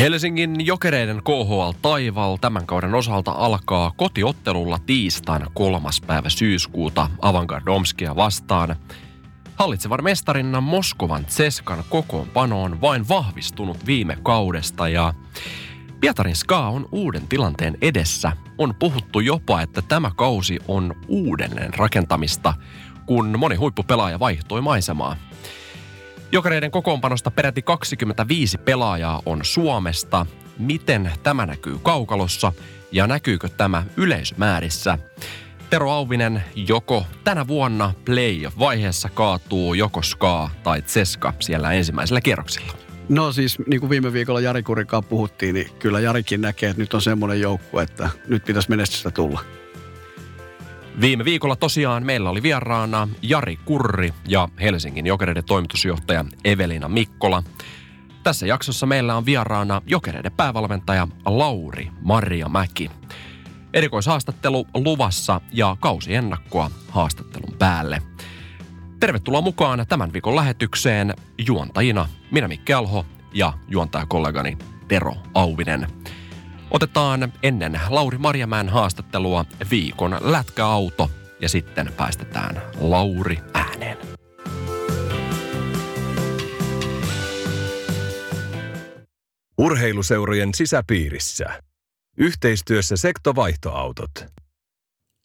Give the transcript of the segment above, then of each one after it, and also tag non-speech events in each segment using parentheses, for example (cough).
Helsingin jokereiden KHL Taival tämän kauden osalta alkaa kotiottelulla tiistaina kolmas päivä syyskuuta Avangard vastaan. Hallitsevan mestarinnan Moskovan Tseskan kokoonpano on vain vahvistunut viime kaudesta ja Pietarin Ska on uuden tilanteen edessä. On puhuttu jopa, että tämä kausi on uudelleen rakentamista, kun moni huippupelaaja vaihtoi maisemaa. Jokereiden kokoonpanosta peräti 25 pelaajaa on Suomesta. Miten tämä näkyy kaukalossa ja näkyykö tämä yleisömäärissä? Tero Auvinen joko tänä vuonna play-vaiheessa kaatuu joko Ska tai Tseska siellä ensimmäisellä kierroksella. No siis niin kuin viime viikolla Jari Kurikaan puhuttiin, niin kyllä Jarikin näkee, että nyt on semmoinen joukku, että nyt pitäisi menestystä tulla. Viime viikolla tosiaan meillä oli vieraana Jari Kurri ja Helsingin Jokereiden toimitusjohtaja Evelina Mikkola. Tässä jaksossa meillä on vieraana Jokereiden päävalmentaja Lauri Maria Mäki. Erikoishaastattelu luvassa ja kausi ennakkoa haastattelun päälle. Tervetuloa mukaan tämän viikon lähetykseen juontajina minä Mikke Alho ja juontajakollegani Tero Auvinen. Otetaan ennen Lauri Marjamäen haastattelua viikon lätkäauto ja sitten päästetään Lauri ääneen. Urheiluseurojen sisäpiirissä. Yhteistyössä sektovaihtoautot.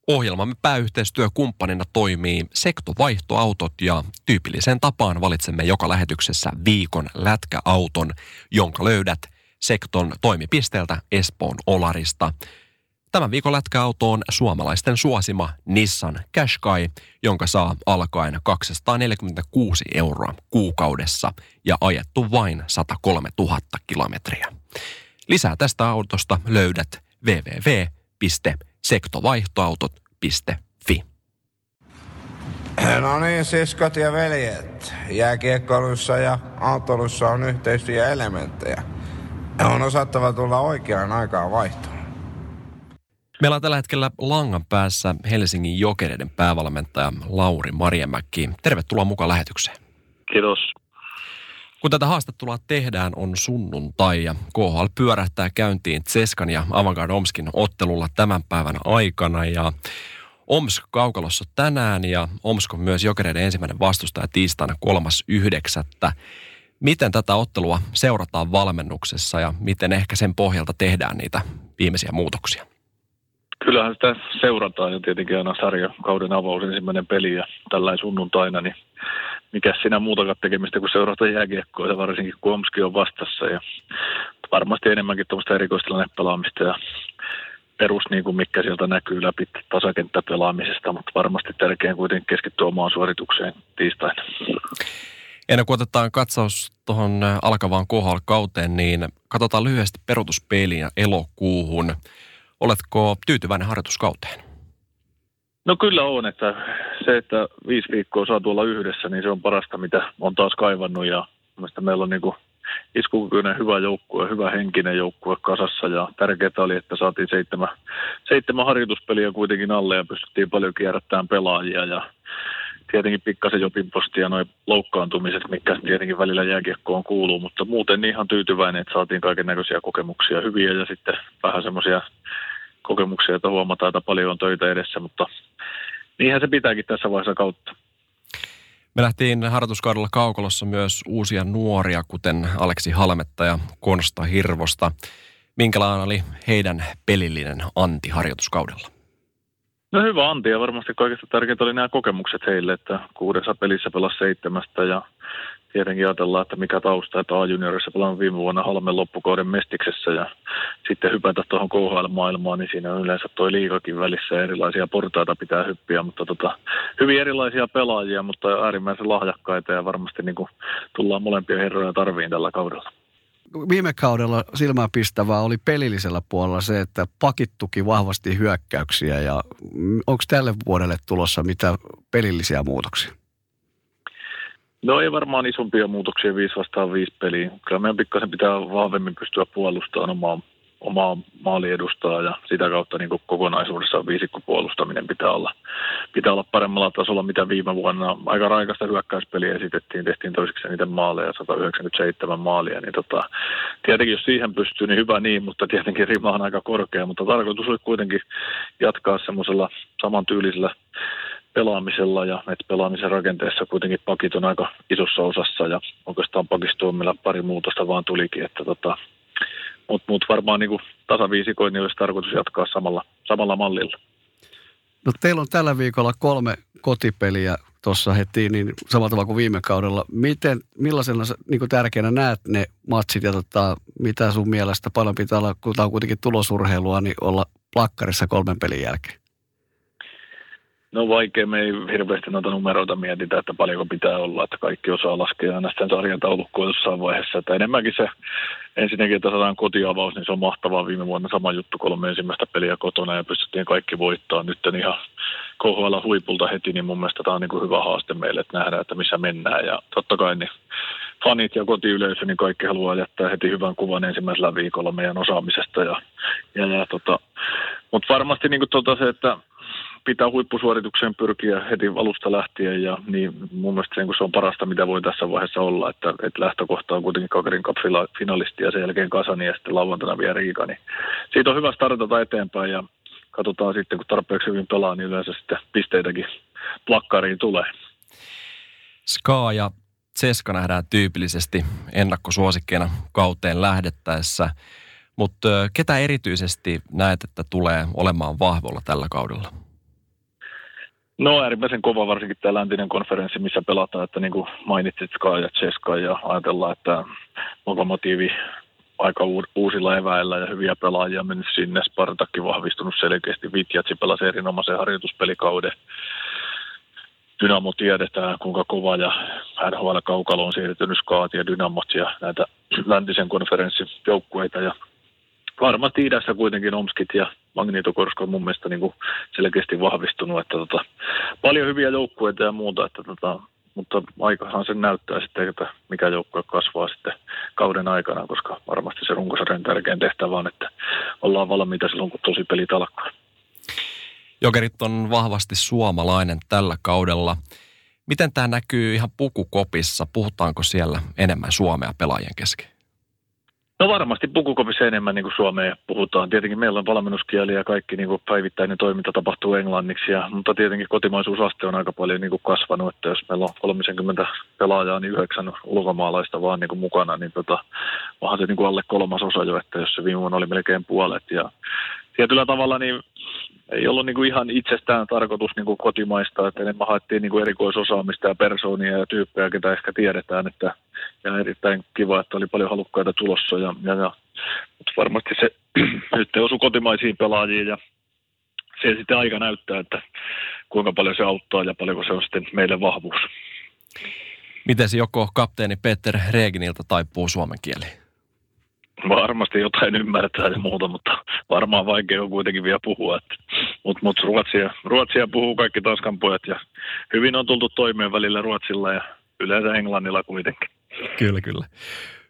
Ohjelmamme pääyhteistyökumppanina toimii sektovaihtoautot ja tyypilliseen tapaan valitsemme joka lähetyksessä viikon lätkäauton, jonka löydät Sekton toimipisteeltä Espoon Olarista. Tämän viikon lätkäauto on suomalaisten suosima Nissan Qashqai, jonka saa alkaen 246 euroa kuukaudessa ja ajettu vain 103 000 kilometriä. Lisää tästä autosta löydät www.sektovaihtoautot.fi. No niin, siskot ja veljet. Jääkiekkoilussa ja autolussa on yhteistyö elementtejä – on osattava tulla oikeaan aikaan vaihtoon. Meillä on tällä hetkellä langan päässä Helsingin jokereiden päävalmentaja Lauri Marjemäki. Tervetuloa mukaan lähetykseen. Kiitos. Kun tätä haastattelua tehdään, on sunnuntai ja KHL pyörähtää käyntiin Tseskan ja Avangard Omskin ottelulla tämän päivän aikana. Ja Omsk kaukalossa tänään ja Omsk on myös jokereiden ensimmäinen vastustaja tiistaina kolmas yhdeksättä. Miten tätä ottelua seurataan valmennuksessa ja miten ehkä sen pohjalta tehdään niitä viimeisiä muutoksia? Kyllähän sitä seurataan ja tietenkin aina kauden avaus ensimmäinen peli ja tällainen sunnuntaina, niin mikä siinä muutakaan tekemistä kuin seurata jääkiekkoa varsinkin kun Omski on vastassa ja varmasti enemmänkin tuommoista erikoistilannepelaamista ja perus, niin kuin mikä sieltä näkyy läpi tasakenttäpelaamisesta, mutta varmasti tärkein kuitenkin keskittyä omaan suoritukseen tiistaina. Ennen kuin otetaan katsaus tuohon alkavaan KHL-kauteen, niin katsotaan lyhyesti perutuspeiliin ja elokuuhun. Oletko tyytyväinen harjoituskauteen? No kyllä on, että se, että viisi viikkoa saa tuolla yhdessä, niin se on parasta, mitä on taas kaivannut ja meillä on niin iskukykyinen hyvä joukkue, hyvä henkinen joukkue kasassa ja tärkeää oli, että saatiin seitsemän, seitsemän harjoituspeliä kuitenkin alle ja pystyttiin paljon kierrättämään pelaajia ja tietenkin pikkasen jopin postia noin loukkaantumiset, mikä tietenkin välillä jääkiekkoon kuuluu, mutta muuten niin ihan tyytyväinen, että saatiin kaiken näköisiä kokemuksia hyviä ja sitten vähän semmoisia kokemuksia, että huomataan, että paljon on töitä edessä, mutta niinhän se pitääkin tässä vaiheessa kautta. Me lähtiin harjoituskaudella Kaukolossa myös uusia nuoria, kuten Aleksi Halmetta ja Konsta Hirvosta. Minkälainen oli heidän pelillinen anti harjoituskaudella? No hyvä Antti ja varmasti kaikista tärkeintä oli nämä kokemukset heille, että kuudessa pelissä pelasi seitsemästä ja tietenkin ajatellaan, että mikä tausta, että A-juniorissa pelaan viime vuonna Halmen loppukauden mestiksessä ja sitten hypätä tuohon KHL-maailmaan, niin siinä on yleensä toi liikakin välissä erilaisia portaita pitää hyppiä, mutta tota, hyvin erilaisia pelaajia, mutta äärimmäisen lahjakkaita ja varmasti niin kuin tullaan molempia herroja tarviin tällä kaudella. Viime kaudella silmäänpistävää oli pelillisellä puolella se, että pakit tuki vahvasti hyökkäyksiä ja onko tälle vuodelle tulossa mitä pelillisiä muutoksia? No ei varmaan isompia muutoksia 5 vastaan 5 peliin. Kyllä meidän pikkasen pitää vahvemmin pystyä puolustamaan omaa omaa maali edustaa ja sitä kautta niin kokonaisuudessaan viisikkopuolustaminen pitää olla, pitää olla paremmalla tasolla, mitä viime vuonna. Aika raikasta hyökkäyspeliä esitettiin, tehtiin toiseksi niitä maaleja, 197 maalia, niin tota, tietenkin jos siihen pystyy, niin hyvä niin, mutta tietenkin rima on aika korkea, mutta tarkoitus oli kuitenkin jatkaa semmoisella samantyylisellä pelaamisella ja että pelaamisen rakenteessa kuitenkin pakit on aika isossa osassa ja oikeastaan pakistoon pari muutosta vaan tulikin, että tota, mutta mut varmaan niin tasaviisikoin niin olisi tarkoitus jatkaa samalla, samalla mallilla. No teillä on tällä viikolla kolme kotipeliä tuossa heti, niin samalla tavalla kuin viime kaudella. Miten, millaisena niin tärkeänä näet ne matsit ja tota, mitä sun mielestä paljon pitää olla, kun tämä on kuitenkin tulosurheilua, niin olla plakkarissa kolmen pelin jälkeen? No vaikea, me ei hirveästi noita numeroita mietitä, että paljonko pitää olla, että kaikki osaa laskea aina sitten sarjataulukkoa jossain vaiheessa. Että enemmänkin se ensinnäkin, että saadaan kotiavaus, niin se on mahtavaa. Viime vuonna sama juttu, kolme ensimmäistä peliä kotona ja pystyttiin kaikki voittaa. Nyt ihan KHL huipulta heti, niin mun mielestä tämä on niin kuin hyvä haaste meille, että nähdään, että missä mennään. Ja totta kai niin fanit ja kotiyleisö, niin kaikki haluaa jättää heti hyvän kuvan ensimmäisellä viikolla meidän osaamisesta. Ja, ja, ja tota, mutta varmasti niin kuin tota se, että pitää huippusuoritukseen pyrkiä heti alusta lähtien ja niin mun mielestä se, se on parasta, mitä voi tässä vaiheessa olla, että, että lähtökohta on kuitenkin Kakerin Cup finalisti ja sen jälkeen Kasani ja sitten lauantaina vielä Riika, niin siitä on hyvä startata eteenpäin ja katsotaan sitten, kun tarpeeksi hyvin pelaa, niin yleensä sitten pisteitäkin plakkariin tulee. Ska ja Ceska nähdään tyypillisesti ennakkosuosikkeena kauteen lähdettäessä, mutta ketä erityisesti näet, että tulee olemaan vahvolla tällä kaudella? No äärimmäisen kova varsinkin tämä läntinen konferenssi, missä pelataan, että niin kuin mainitsit Ska ja Ceska ja ajatellaan, että lokomotiivi aika uusilla eväillä ja hyviä pelaajia mennyt sinne. Spartakki vahvistunut selkeästi. Vitjatsi pelasi erinomaisen harjoituspelikauden. Dynamo tiedetään, kuinka kova ja NHL kaukalo on siirtynyt Skaat ja Dynamot ja näitä läntisen konferenssin joukkueita. Ja varmasti idässä kuitenkin Omskit ja Magnitokorsko on mun mielestä niin kuin selkeästi vahvistunut, että tota, paljon hyviä joukkueita ja muuta, että tota, mutta aikahan sen näyttää sitten, että mikä joukkue kasvaa sitten kauden aikana, koska varmasti se runkosarjan tärkein tehtävä on, että ollaan valmiita silloin, kun tosi pelit alkaa. Jokerit on vahvasti suomalainen tällä kaudella. Miten tämä näkyy ihan pukukopissa? Puhutaanko siellä enemmän suomea pelaajien kesken? No varmasti pukukopissa enemmän niin kuin Suomeen puhutaan. Tietenkin meillä on valmennuskieli ja kaikki niin kuin päivittäinen toiminta tapahtuu englanniksi, ja, mutta tietenkin kotimaisuusaste on aika paljon niin kuin kasvanut, että jos meillä on 30 pelaajaa, niin yhdeksän ulkomaalaista vaan niin kuin mukana, niin tota, onhan se niin kuin alle kolmasosa jo, että jos se viime vuonna oli melkein puolet. Ja tietyllä tavalla niin ei ollut niin kuin ihan itsestään tarkoitus niin kuin kotimaista, että enemmän haettiin niin kuin erikoisosaamista ja persoonia ja tyyppejä, ketä ehkä tiedetään, että ja erittäin kiva, että oli paljon halukkaita tulossa ja, ja, ja mutta varmasti se (clears throat) nyt osui kotimaisiin pelaajiin ja se sitten aika näyttää, että kuinka paljon se auttaa ja paljonko se on sitten meille vahvuus. Miten se joko kapteeni Peter Reginilta taipuu suomen kieli? Varmasti jotain ymmärtää ja muuta, mutta varmaan vaikea on kuitenkin vielä puhua. Mutta mut ruotsia, ruotsia puhuu kaikki Tanskan pojat ja hyvin on tultu toimeen välillä Ruotsilla ja yleensä Englannilla kuitenkin. Kyllä, kyllä.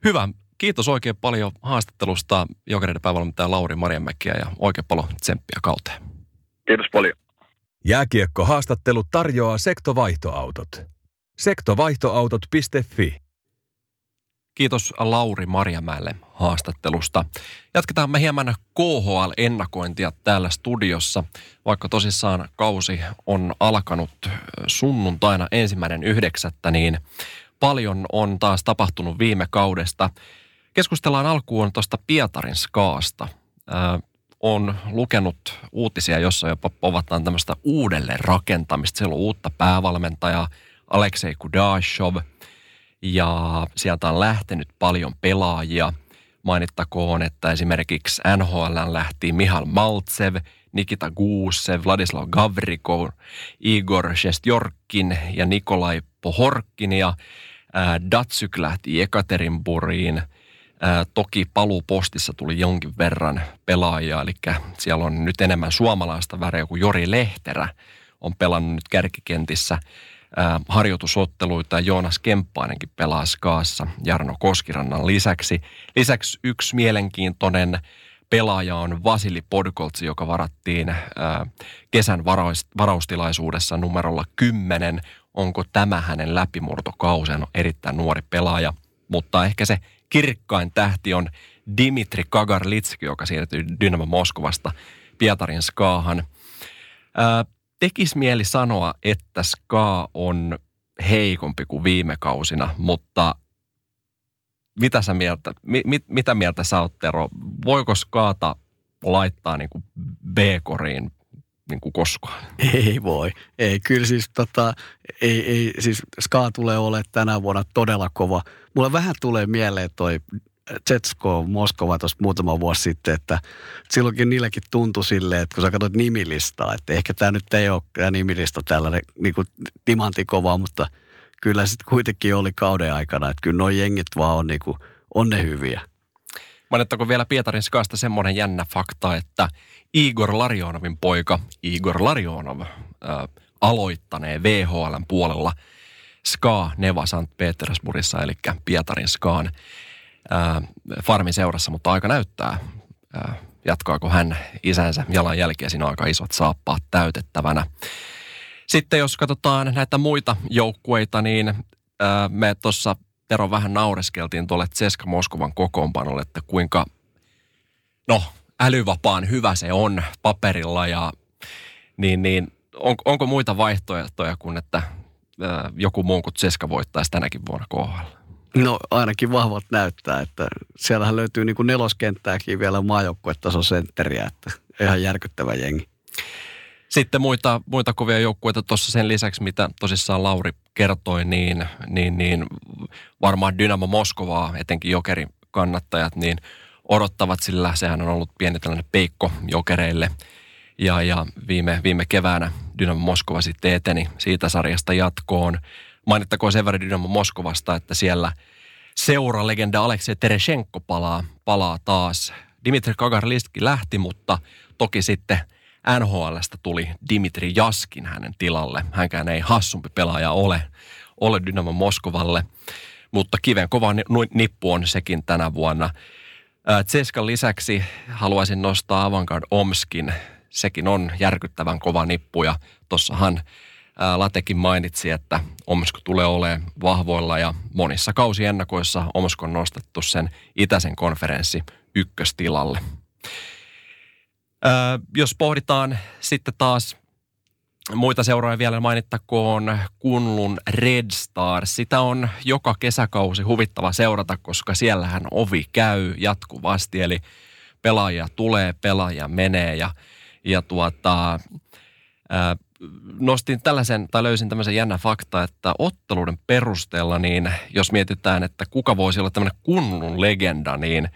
Hyvä. Kiitos oikein paljon haastattelusta Jokereiden päävalmentaja Lauri Marjamäkiä ja oikein paljon tsemppiä kauteen. Kiitos paljon. Jääkiekko-haastattelu tarjoaa sektovaihtoautot. Sektovaihtoautot.fi Kiitos Lauri Marjamäelle haastattelusta. Jatketaan me hieman KHL-ennakointia täällä studiossa, vaikka tosissaan kausi on alkanut sunnuntaina ensimmäinen yhdeksättä, niin paljon on taas tapahtunut viime kaudesta. Keskustellaan alkuun tuosta Pietarin skaasta. Äh, on lukenut uutisia, jossa jopa povataan tämmöistä uudelleen rakentamista. Siellä on uutta päävalmentajaa, Aleksei Kudashov – ja sieltä on lähtenyt paljon pelaajia. Mainittakoon, että esimerkiksi NHL lähti Mihal Maltsev, Nikita Guusev, Vladislav Gavrikov, Igor Shestjorkin ja Nikolai Pohorkin ja Datsyk lähti Ekaterinburiin. Toki paluupostissa tuli jonkin verran pelaajia, eli siellä on nyt enemmän suomalaista väreä kuin Jori Lehterä on pelannut nyt kärkikentissä harjoitusotteluita. Joonas Kemppainenkin pelaa Skaassa Jarno Koskirannan lisäksi. Lisäksi yksi mielenkiintoinen pelaaja on Vasili Podkoltsi, joka varattiin kesän varaus, varaustilaisuudessa numerolla 10. Onko tämä hänen läpimurtokausen? On erittäin nuori pelaaja, mutta ehkä se kirkkain tähti on Dimitri Kagarlitski, joka siirtyi Dynamo Moskovasta Pietarin Skaahan. Tekis mieli sanoa, että Ska on heikompi kuin viime kausina, mutta mitä sä mieltä, mi, mit, mitä mieltä sä oot Tero? Voiko Skaata laittaa niin kuin B-koriin niin kuin koskaan? Ei voi. Ei, kyllä siis, tota, ei, ei, siis Ska tulee olemaan tänä vuonna todella kova. Mulle vähän tulee mieleen toi Zetsko Moskova tuossa muutama vuosi sitten, että silloinkin niilläkin tuntui silleen, että kun sä katsot nimilistaa, että ehkä tämä nyt ei ole tämä nimilista tällainen niin kuin timantikova, mutta kyllä sitten kuitenkin oli kauden aikana, että kyllä nuo jengit vaan on, niin kuin, on ne hyviä. Mainittako vielä Pietarin skaasta semmoinen jännä fakta, että Igor Larionovin poika Igor Larionov äh, aloittanee VHLn puolella Ska Neva St. Petersburgissa, eli Pietarin Skaan ää, farmin seurassa, mutta aika näyttää, ää, jatkaako hän isänsä jalanjälkeä. Siinä on aika isot saappaat täytettävänä. Sitten jos katsotaan näitä muita joukkueita, niin ää, me tuossa Tero vähän naureskeltiin tuolle Ceska Moskovan kokoonpanolle, että kuinka, no, älyvapaan hyvä se on paperilla ja niin, niin on, onko muita vaihtoehtoja kuin, että ää, joku muu kuin Ceska voittaisi tänäkin vuonna KHL? No ainakin vahvat näyttää, että siellähän löytyy niin kuin neloskenttääkin vielä maajoukkuetason sentteriä, että ihan järkyttävä jengi. Sitten muita, muita kovia joukkueita tuossa sen lisäksi, mitä tosissaan Lauri kertoi, niin, niin, niin varmaan Dynamo Moskovaa, etenkin Jokerin kannattajat, niin odottavat, sillä sehän on ollut pieni tällainen peikko Jokereille. Ja, ja viime, viime keväänä Dynamo Moskova sitten eteni siitä sarjasta jatkoon. Mainittakoon sen verran Dynamo Moskovasta, että siellä seuralegenda Aleksei Tereshenko palaa, palaa taas. Dimitri Kagarliski lähti, mutta toki sitten NHLstä tuli Dimitri Jaskin hänen tilalle. Hänkään ei hassumpi pelaaja ole, ole Dynamo Moskovalle, mutta kiven kova nippu on sekin tänä vuonna. Tseskan lisäksi haluaisin nostaa Avantgard Omskin. Sekin on järkyttävän kova nippu ja tossahan Latekin mainitsi, että Omsko tulee olemaan vahvoilla ja monissa kausiennakoissa Omsko on nostettu sen itäisen konferenssi ykköstilalle. jos pohditaan sitten taas muita seuraajia vielä mainittakoon Kunlun Red Star. Sitä on joka kesäkausi huvittava seurata, koska siellähän ovi käy jatkuvasti, eli pelaajia tulee, pelaajia menee ja, ja tuota, ää, nostin tällaisen, tai löysin tämmöisen jännä fakta, että otteluiden perusteella, niin jos mietitään, että kuka voisi olla tämmöinen kunnun legenda, niin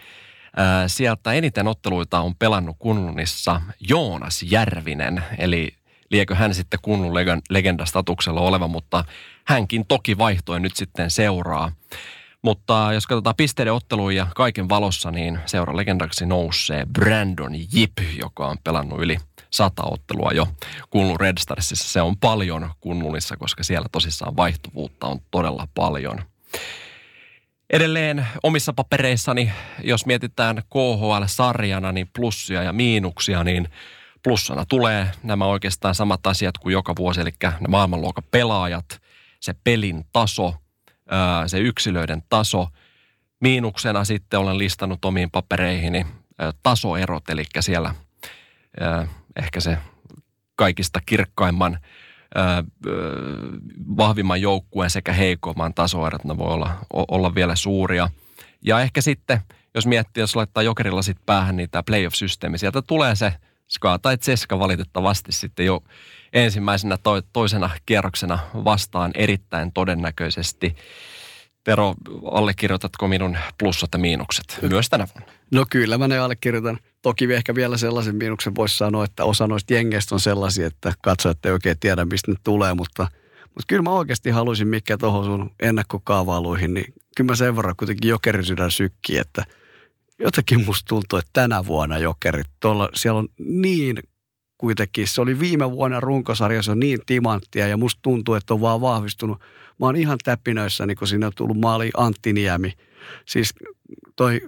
ää, sieltä eniten otteluita on pelannut kunnunissa Joonas Järvinen, eli liekö hän sitten kunnun legendastatuksella oleva, mutta hänkin toki vaihtoi nyt sitten seuraa. Mutta jos katsotaan pisteiden otteluja kaiken valossa, niin seura legendaksi nousee Brandon Jip, joka on pelannut yli sata ottelua jo Kunnun Red Starsissa. Se on paljon Kunnunissa, koska siellä tosissaan vaihtuvuutta on todella paljon. Edelleen omissa papereissani, jos mietitään KHL-sarjana, niin plussia ja miinuksia, niin plussana tulee nämä oikeastaan samat asiat kuin joka vuosi, eli ne maailmanluokan pelaajat, se pelin taso, se yksilöiden taso. Miinuksena sitten olen listannut omiin papereihini tasoerot, eli siellä ehkä se kaikista kirkkaimman, vahvimman joukkueen sekä heikomman tasoerot, ne voi olla, olla vielä suuria. Ja ehkä sitten, jos miettii, jos laittaa jokerilla sitten päähän, niin tämä playoff-systeemi, sieltä tulee se Ska tai Tseska valitettavasti sitten jo ensimmäisenä to, toisena kierroksena vastaan erittäin todennäköisesti. Tero, allekirjoitatko minun plussat ja miinukset myös tänä vuonna? No kyllä mä ne allekirjoitan. Toki ehkä vielä sellaisen miinuksen voisi sanoa, että osa noista jengeistä on sellaisia, että katsojat ei oikein tiedä, mistä ne tulee, mutta, mutta kyllä mä oikeasti haluaisin, mikä tuohon sun ennakkokaavailuihin, niin kyllä mä sen verran kuitenkin jokerisydän sykki, että jotenkin musta tuntuu, että tänä vuonna jokerit, tuolla, siellä on niin kuitenkin, se oli viime vuonna runkosarja, se on niin timanttia ja musta tuntuu, että on vaan vahvistunut. Mä oon ihan täpinöissä, niin kun sinne on tullut maali Antti Niemi. Siis toi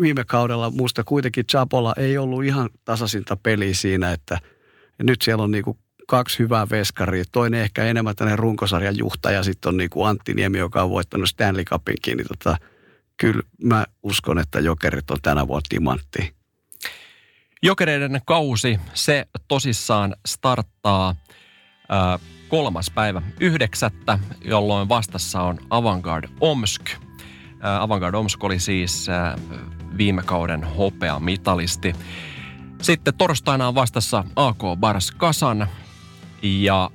viime kaudella musta kuitenkin Chapola ei ollut ihan tasaisinta peliä siinä, että nyt siellä on niinku kaksi hyvää veskaria. Toinen ehkä enemmän tänne runkosarjan juhtaja, sitten on niinku Antti Niemi, joka on voittanut Stanley Cupinkin. Niin tota, kyllä mä uskon, että jokerit on tänä vuonna timantti. Jokereiden kausi, se tosissaan starttaa äh, kolmas päivä yhdeksättä, jolloin vastassa on Avantgarde Omsk. Äh, Avantgarde Omsk oli siis äh, viime kauden hopea mitalisti. Sitten torstaina on vastassa AK Bars Kasan ja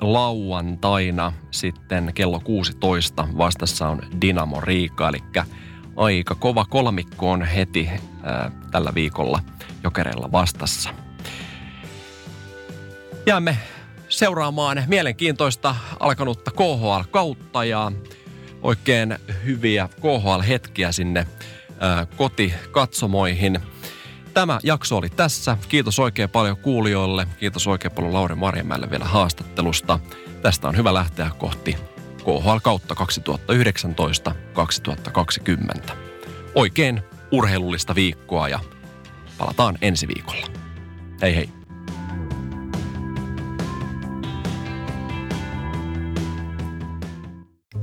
lauantaina sitten kello 16 vastassa on Dynamo Riika, eli aika kova kolmikko on heti ää, tällä viikolla jokereilla vastassa. Jäämme seuraamaan mielenkiintoista alkanutta KHL-kautta ja oikein hyviä KHL-hetkiä sinne kotikatsomoihin. Tämä jakso oli tässä. Kiitos oikein paljon kuulijoille. Kiitos oikein paljon Lauri Marjamäelle vielä haastattelusta. Tästä on hyvä lähteä kohti KHL kautta 2019-2020. Oikein urheilullista viikkoa ja palataan ensi viikolla. Hei hei.